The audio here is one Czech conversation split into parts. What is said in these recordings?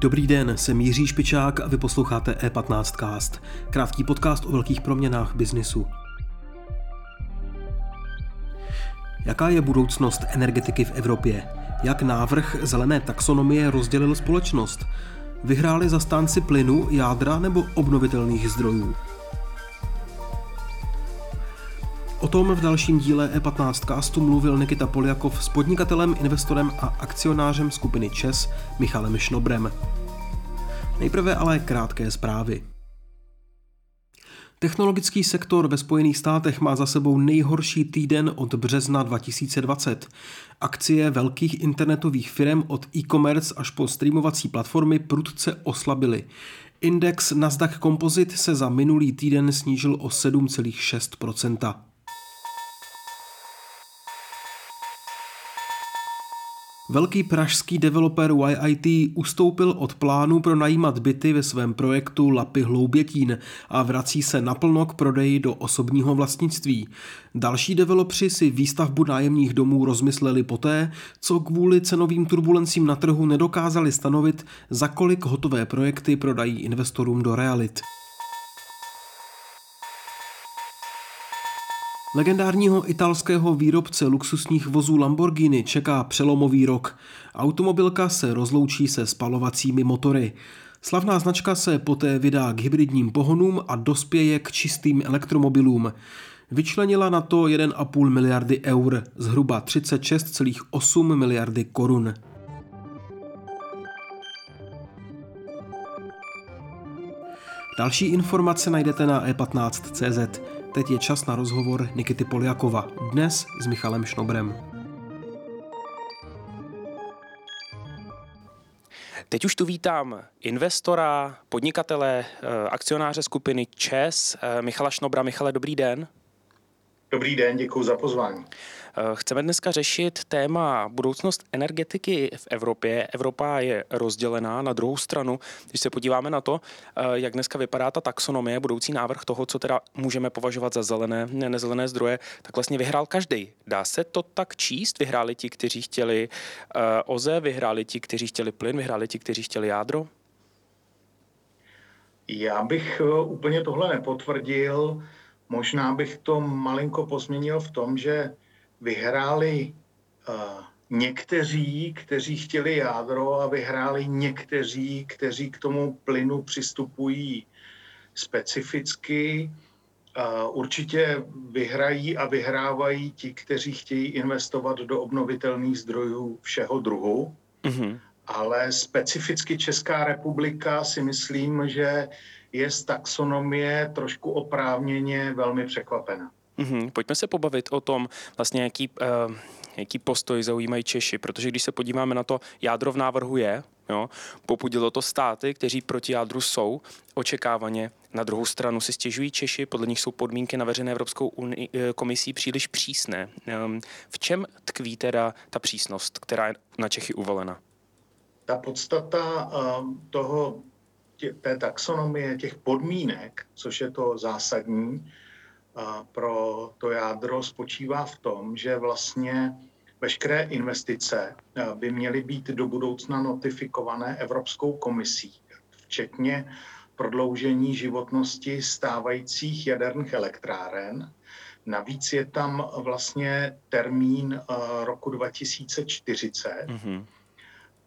Dobrý den, jsem Jiří Špičák a vy posloucháte E15cast, krátký podcast o velkých proměnách biznisu. Jaká je budoucnost energetiky v Evropě? Jak návrh zelené taxonomie rozdělil společnost? Vyhráli zastánci plynu, jádra nebo obnovitelných zdrojů? O tom v dalším díle E15 castu mluvil Nikita Poljakov s podnikatelem, investorem a akcionářem skupiny ČES Michalem Šnobrem. Nejprve ale krátké zprávy. Technologický sektor ve Spojených státech má za sebou nejhorší týden od března 2020. Akcie velkých internetových firm od e-commerce až po streamovací platformy prudce oslabily. Index Nasdaq Composite se za minulý týden snížil o 7,6 Velký pražský developer YIT ustoupil od plánu pro najímat byty ve svém projektu Lapy Hloubětín a vrací se naplno k prodeji do osobního vlastnictví. Další developři si výstavbu nájemních domů rozmysleli poté, co kvůli cenovým turbulencím na trhu nedokázali stanovit, za kolik hotové projekty prodají investorům do realit. Legendárního italského výrobce luxusních vozů Lamborghini čeká přelomový rok. Automobilka se rozloučí se spalovacími motory. Slavná značka se poté vydá k hybridním pohonům a dospěje k čistým elektromobilům. Vyčlenila na to 1,5 miliardy eur, zhruba 36,8 miliardy korun. Další informace najdete na e15.cz. Teď je čas na rozhovor Nikity Poljakova, dnes s Michalem Šnobrem. Teď už tu vítám investora, podnikatele, eh, akcionáře skupiny ČES, eh, Michala Šnobra. Michale, dobrý den. Dobrý den, děkuji za pozvání. Eh, chceme dneska řešit téma budoucnost energetiky v Evropě. Evropa je rozdělená na druhou stranu. Když se podíváme na to, eh, jak dneska vypadá ta taxonomie, budoucí návrh toho, co teda můžeme považovat za zelené, nezelené zdroje, tak vlastně vyhrál každý. Dá se to tak číst? Vyhráli ti, kteří chtěli eh, OZE, vyhráli ti, kteří chtěli plyn, vyhráli ti, kteří chtěli jádro? Já bych úplně tohle nepotvrdil. Možná bych to malinko pozměnil v tom, že vyhráli uh, někteří, kteří chtěli jádro a vyhráli někteří, kteří k tomu plynu přistupují specificky. Uh, určitě vyhrají a vyhrávají ti, kteří chtějí investovat do obnovitelných zdrojů všeho druhu. Mm-hmm. Ale specificky Česká republika si myslím, že je z taxonomie trošku oprávněně velmi překvapena. Mm-hmm. Pojďme se pobavit o tom, vlastně jaký, uh, jaký postoj zaujímají Češi, protože když se podíváme na to, jádro v návrhu je, jo, popudilo to státy, kteří proti jádru jsou, očekávaně. Na druhou stranu si stěžují Češi, podle nich jsou podmínky na veřejné Evropskou unii, eh, komisí příliš přísné. Um, v čem tkví teda ta přísnost, která je na Čechy uvolena? Ta podstata toho, tě, té taxonomie, těch podmínek, což je to zásadní, pro to jádro spočívá v tom, že vlastně veškeré investice by měly být do budoucna notifikované Evropskou komisí, včetně prodloužení životnosti stávajících jaderných elektráren. Navíc je tam vlastně termín roku 2040. Mm-hmm.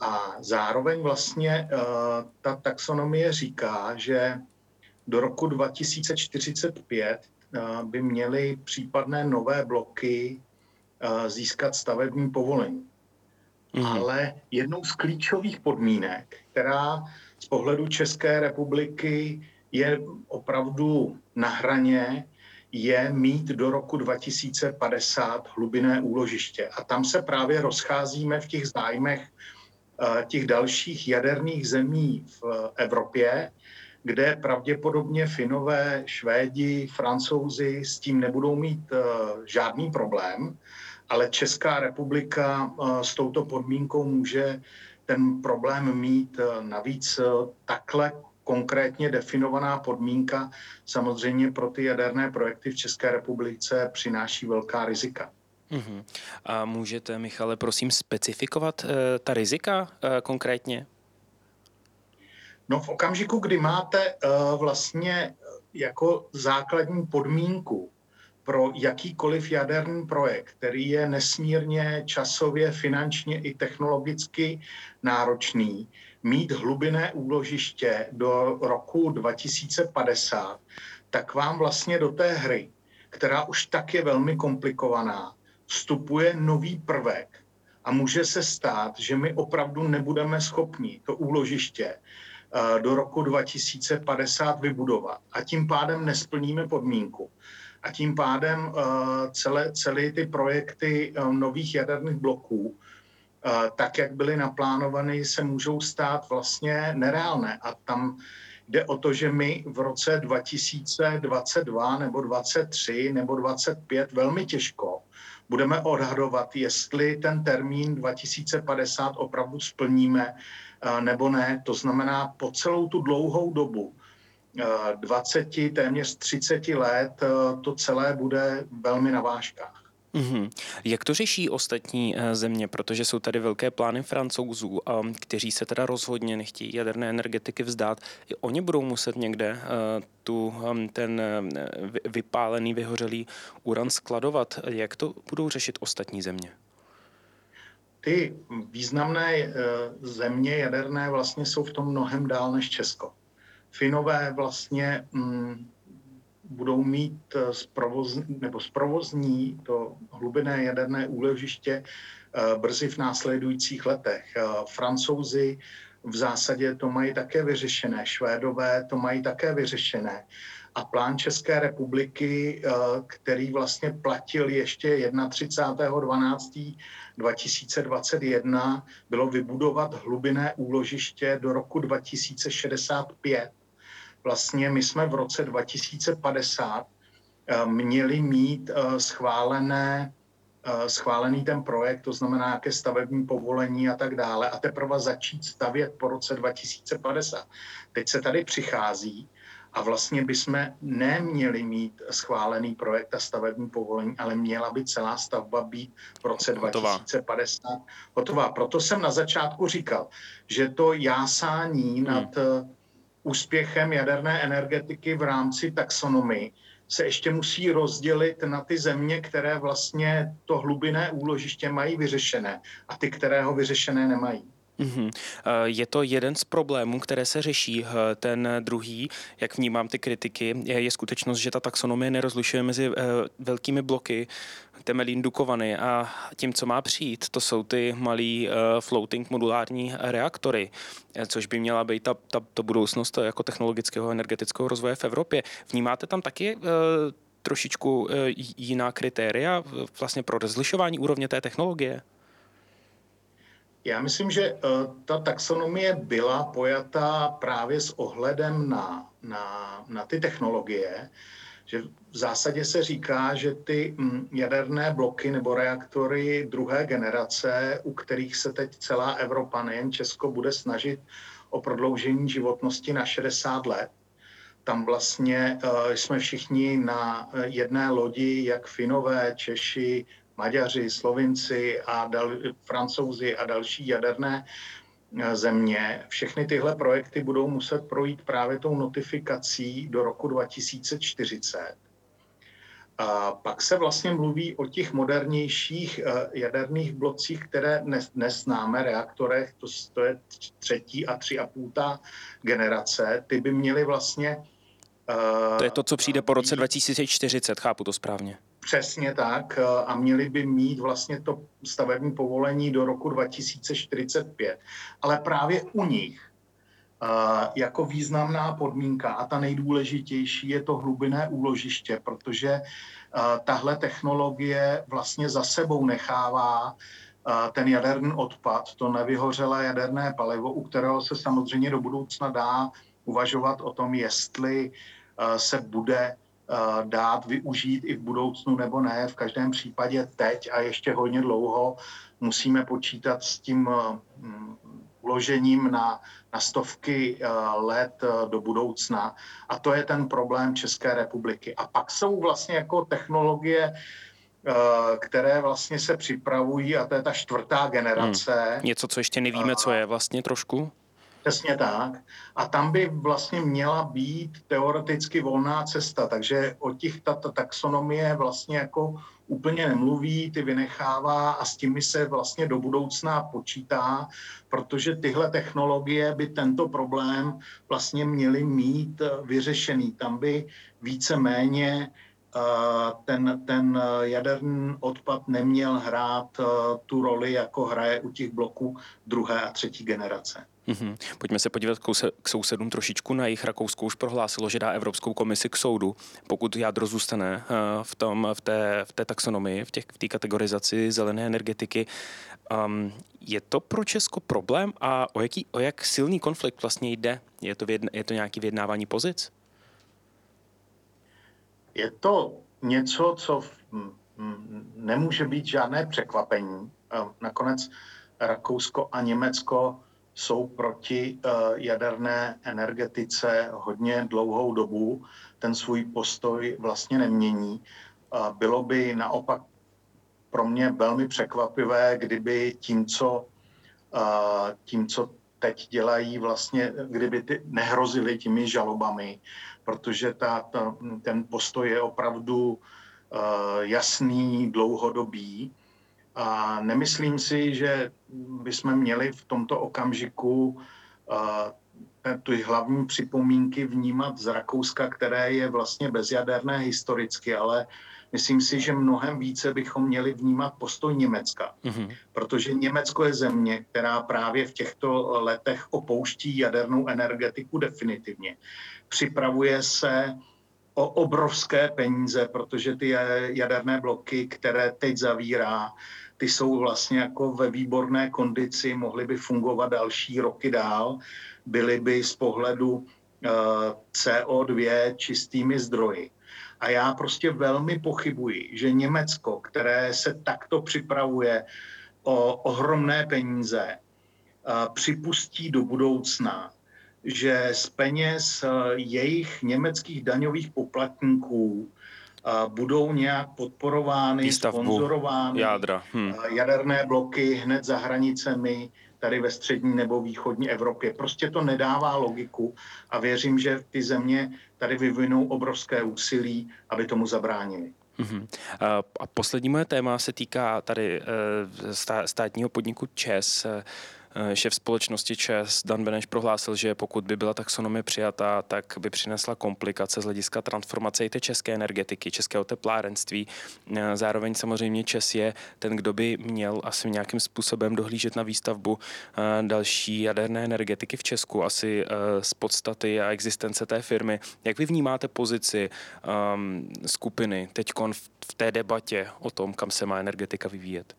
A zároveň vlastně eh, ta taxonomie říká, že do roku 2045 by měly případné nové bloky získat stavební povolení. Mm. Ale jednou z klíčových podmínek, která z pohledu České republiky je opravdu na hraně, je mít do roku 2050 hlubinné úložiště. A tam se právě rozcházíme v těch zájmech těch dalších jaderných zemí v Evropě, kde pravděpodobně Finové, Švédi, Francouzi s tím nebudou mít uh, žádný problém, ale Česká republika uh, s touto podmínkou může ten problém mít navíc takhle konkrétně definovaná podmínka samozřejmě pro ty jaderné projekty v České republice přináší velká rizika. Uh-huh. A můžete, Michale, prosím specifikovat uh, ta rizika uh, konkrétně? No v okamžiku, kdy máte uh, vlastně jako základní podmínku pro jakýkoliv jaderný projekt, který je nesmírně časově, finančně i technologicky náročný, mít hlubinné úložiště do roku 2050, tak vám vlastně do té hry, která už tak je velmi komplikovaná, vstupuje nový prvek a může se stát, že my opravdu nebudeme schopni to úložiště eh, do roku 2050 vybudovat a tím pádem nesplníme podmínku. A tím pádem eh, celé, celé ty projekty eh, nových jaderných bloků, tak jak byly naplánovány, se můžou stát vlastně nereálné. A tam jde o to, že my v roce 2022 nebo 2023 nebo 2025 velmi těžko budeme odhadovat, jestli ten termín 2050 opravdu splníme eh, nebo ne. To znamená, po celou tu dlouhou dobu, 20, eh, téměř 30 let, eh, to celé bude velmi na vážkách. Mm-hmm. Jak to řeší ostatní eh, země? Protože jsou tady velké plány francouzů, kteří se teda rozhodně nechtějí jaderné energetiky vzdát. I oni budou muset někde eh, tu, hm, ten eh, vypálený, vyhořelý uran skladovat. Jak to budou řešit ostatní země? Ty významné země jaderné vlastně jsou v tom mnohem dál než Česko. Finové vlastně mm, budou mít eh, z nebo zprovozní to hlubinné jaderné úložiště eh, brzy v následujících letech. Eh, Francouzi v zásadě to mají také vyřešené, Švédové to mají také vyřešené. A plán České republiky, který vlastně platil ještě 31.12.2021, bylo vybudovat hlubinné úložiště do roku 2065 vlastně my jsme v roce 2050 eh, měli mít eh, schválené eh, schválený ten projekt, to znamená jaké stavební povolení a tak dále, a teprve začít stavět po roce 2050. Teď se tady přichází a vlastně bychom neměli mít schválený projekt a stavební povolení, ale měla by celá stavba být v roce hotová. 2050 hotová. Proto jsem na začátku říkal, že to jásání hmm. nad úspěchem jaderné energetiky v rámci taxonomii se ještě musí rozdělit na ty země, které vlastně to hlubinné úložiště mají vyřešené a ty, které ho vyřešené nemají. Mm-hmm. Je to jeden z problémů, které se řeší. Eh, ten druhý, jak vnímám ty kritiky, je, je skutečnost, že ta taxonomie nerozlišuje mezi eh, velkými bloky, Temelín Dukovany a tím, co má přijít, to jsou ty malý floating modulární reaktory, což by měla být ta, ta, ta budoucnost jako technologického energetického rozvoje v Evropě. Vnímáte tam taky trošičku jiná kritéria vlastně pro rozlišování úrovně té technologie? Já myslím, že uh, ta taxonomie byla pojatá právě s ohledem na, na, na ty technologie, že v zásadě se říká, že ty mm, jaderné bloky nebo reaktory druhé generace, u kterých se teď celá Evropa, nejen Česko, bude snažit o prodloužení životnosti na 60 let, tam vlastně uh, jsme všichni na jedné lodi, jak Finové, Češi, Maďaři, Slovinci a dal, Francouzi a další jaderné eh, země. Všechny tyhle projekty budou muset projít právě tou notifikací do roku 2040. A pak se vlastně mluví o těch modernějších eh, jaderných blocích, které dnes, známe, reaktorech, to, to je třetí a tři a půl generace, ty by měly vlastně... To je to, co přijde po roce 2040, chápu to správně. Přesně tak eh, a měli by mít vlastně to stavební povolení do roku 2045. Ale právě u nich eh, jako významná podmínka a ta nejdůležitější je to hlubinné úložiště, protože eh, tahle technologie vlastně za sebou nechává ten jaderný odpad, to nevyhořelé jaderné palivo, u kterého se samozřejmě do budoucna dá uvažovat o tom, jestli se bude dát využít i v budoucnu nebo ne. V každém případě teď a ještě hodně dlouho musíme počítat s tím eh, uložením na, na stovky let do budoucna. A to je ten problém České republiky. A pak jsou vlastně jako technologie, které vlastně se připravují a to je ta čtvrtá generace. Hmm. Něco, co ještě nevíme, co je vlastně trošku? Přesně tak. A tam by vlastně měla být teoreticky volná cesta, takže o těch ta, ta taxonomie vlastně jako úplně nemluví, ty vynechává a s těmi se vlastně do budoucna počítá, protože tyhle technologie by tento problém vlastně měly mít vyřešený. Tam by více-méně eh, ten, ten jaderný odpad neměl hrát eh, tu roli, jako hraje u těch bloků druhé a třetí generace. Mm-hmm. Pojďme se podívat k sousedům trošičku na jejich. Rakousko už prohlásilo, že dá Evropskou komisi k soudu, pokud jádro zůstane eh, v, tom, v, té, v té taxonomii, v, těch, v té kategorizaci zelené energetiky. Um, je to pro Česko problém a o, jaký, o jak silný konflikt vlastně jde? Je to, vědna, je to nějaký vyjednávání pozic? Je to něco, co nemůže být žádné překvapení. Eh, nakonec Rakousko a Německo jsou proti eh, jaderné energetice hodně dlouhou dobu. Ten svůj postoj vlastně nemění. Bylo by naopak pro mě velmi překvapivé, kdyby tím, co, eh, tím, co teď dělají, vlastně, kdyby ty nehrozili těmi žalobami, protože ta, ta, ten postoj je opravdu uh, jasný, dlouhodobý a nemyslím si, že bychom měli v tomto okamžiku uh, ty hlavní připomínky vnímat z Rakouska, které je vlastně bezjaderné historicky, ale myslím si, že mnohem více bychom měli vnímat postoj Německa. Mm-hmm. Protože Německo je země, která právě v těchto letech opouští jadernou energetiku definitivně. Připravuje se o obrovské peníze, protože ty jaderné bloky, které teď zavírá, ty jsou vlastně jako ve výborné kondici, mohly by fungovat další roky dál, byly by z pohledu eh, CO2 čistými zdroji. A já prostě velmi pochybuji, že Německo, které se takto připravuje o ohromné peníze, eh, připustí do budoucna, že z peněz eh, jejich německých daňových poplatníků budou nějak podporovány, Výstavbu sponzorovány jádra. Hm. jaderné bloky hned za hranicemi tady ve střední nebo východní Evropě. Prostě to nedává logiku a věřím, že ty země tady vyvinou obrovské úsilí, aby tomu zabránili. Uh-huh. A poslední moje téma se týká tady eh, státního podniku ČES. Eh, šéf společnosti ČES Dan Beneš prohlásil, že pokud by byla taxonomie přijatá, tak by přinesla komplikace z hlediska transformace i té české energetiky, českého teplárenství. Eh, zároveň samozřejmě ČES je ten, kdo by měl asi nějakým způsobem dohlížet na výstavbu eh, další jaderné energetiky v Česku, asi z podstaty a existence té firmy. Jak vy vnímáte pozici um, skupiny teď v té debatě o tom, kam se má energetika vyvíjet?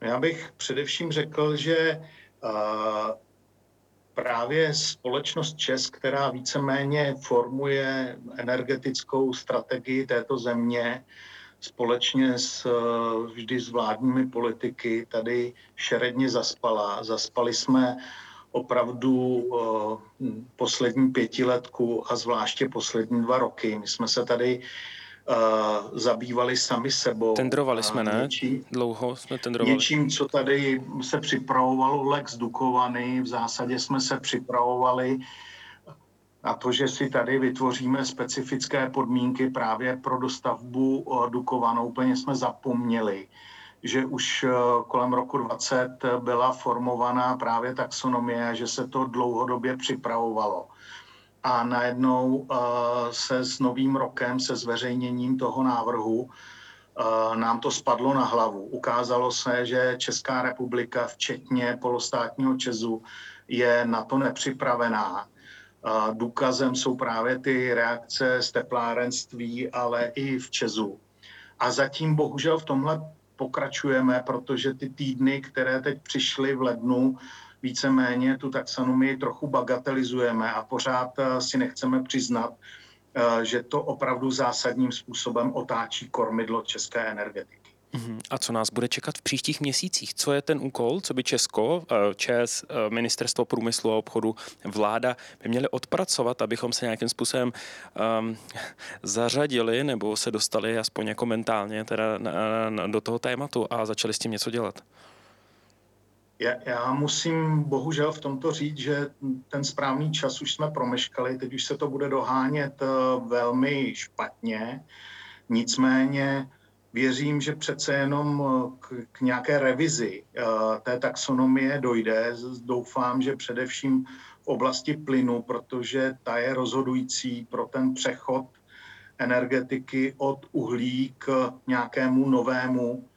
Já bych především řekl, že právě společnost ČES, která víceméně formuje energetickou strategii této země, společně s vždy s vládními politiky tady šeredně zaspala. Zaspali jsme opravdu poslední pětiletku a zvláště poslední dva roky. My jsme se tady zabývali sami sebou. Tendrovali jsme, ne? Něčí, Dlouho jsme tendrovali. Něčím, co tady se připravovalo Lex Dukovany, v zásadě jsme se připravovali na to, že si tady vytvoříme specifické podmínky právě pro dostavbu Dukovanu. Úplně jsme zapomněli, že už e, kolem roku 20 byla formovaná právě taxonomie, že se to dlouhodobě připravovalo a najednou uh, se s novým rokem, se zveřejněním toho návrhu, uh, nám to spadlo na hlavu. Ukázalo se, že Česká republika, včetně polostátního Česu, je na to nepřipravená. Uh, důkazem jsou právě ty reakce z teplárenství, ale i v Česu. A zatím bohužel v tomhle pokračujeme, protože ty týdny, které teď přišly v lednu, víceméně tu taxonomii trochu bagatelizujeme a pořád eh, si nechceme přiznat, eh, že to opravdu zásadním způsobem otáčí kormidlo české energetiky. Mhm. A co nás bude čekat v příštích měsících? Co je ten úkol, co by Česko, eh, ČES, Ministerstvo průmyslu a obchodu, vláda by měli odpracovat, abychom se nějakým způsobem um, zařadili nebo se dostali aspoň jako mentálně teda na, na, do toho tématu a začali s tím něco dělat? Já, musím bohužel v tomto říct, že ten správný čas už jsme promeškali, teď už se to bude dohánět eh, velmi špatně. Nicméně věřím, že přece jenom eh, k, k nějaké revizi uh, té taxonomie dojde. Doufám, že především v oblasti plynu, protože ta je rozhodující pro ten přechod energetiky od uhlí k nějakému novému,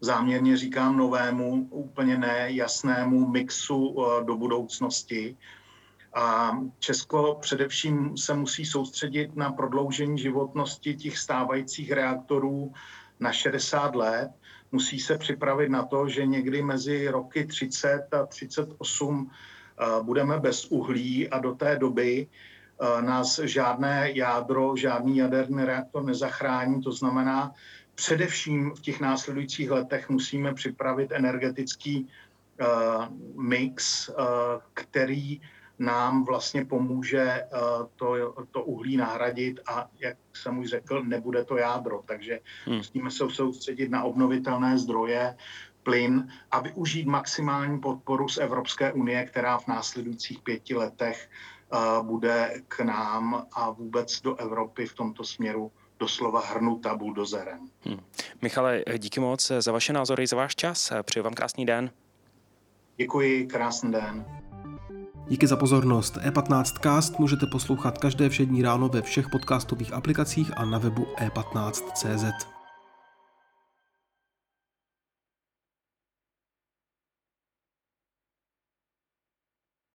záměrně říkám novému, úplně nejasnému mixu uh, do budoucnosti. A Česko především se musí soustředit na prodloužení životnosti těch stávajících reaktorů na 60 let, musí se připravit na to, že někdy mezi roky 30 a 38 eh, budeme bez uhlí a do té doby eh, nás žádné jádro, žádný jaderný reaktor nezachrání. To znamená, především v těch následujících letech musíme připravit energetický eh, mix, který nám vlastně pomůže eh, to, to uhlí nahradit a, jak jsem už řekl, nebude to jádro. Takže hmm. musíme se soustředit na obnovitelné zdroje, plyn a využít maximální podporu z Evropské unie, která v následujících pěti letech bude k nám a vůbec do Evropy v tomto směru doslova hrnuta buldozerem. Hmm. Michale, díky moc za vaše názory, za váš čas. Přeji vám krásný den. Děkuji, krásný den. Díky za pozornost. E15cast můžete poslouchat každé všední ráno ve všech podcastových aplikacích a na webu e15.cz.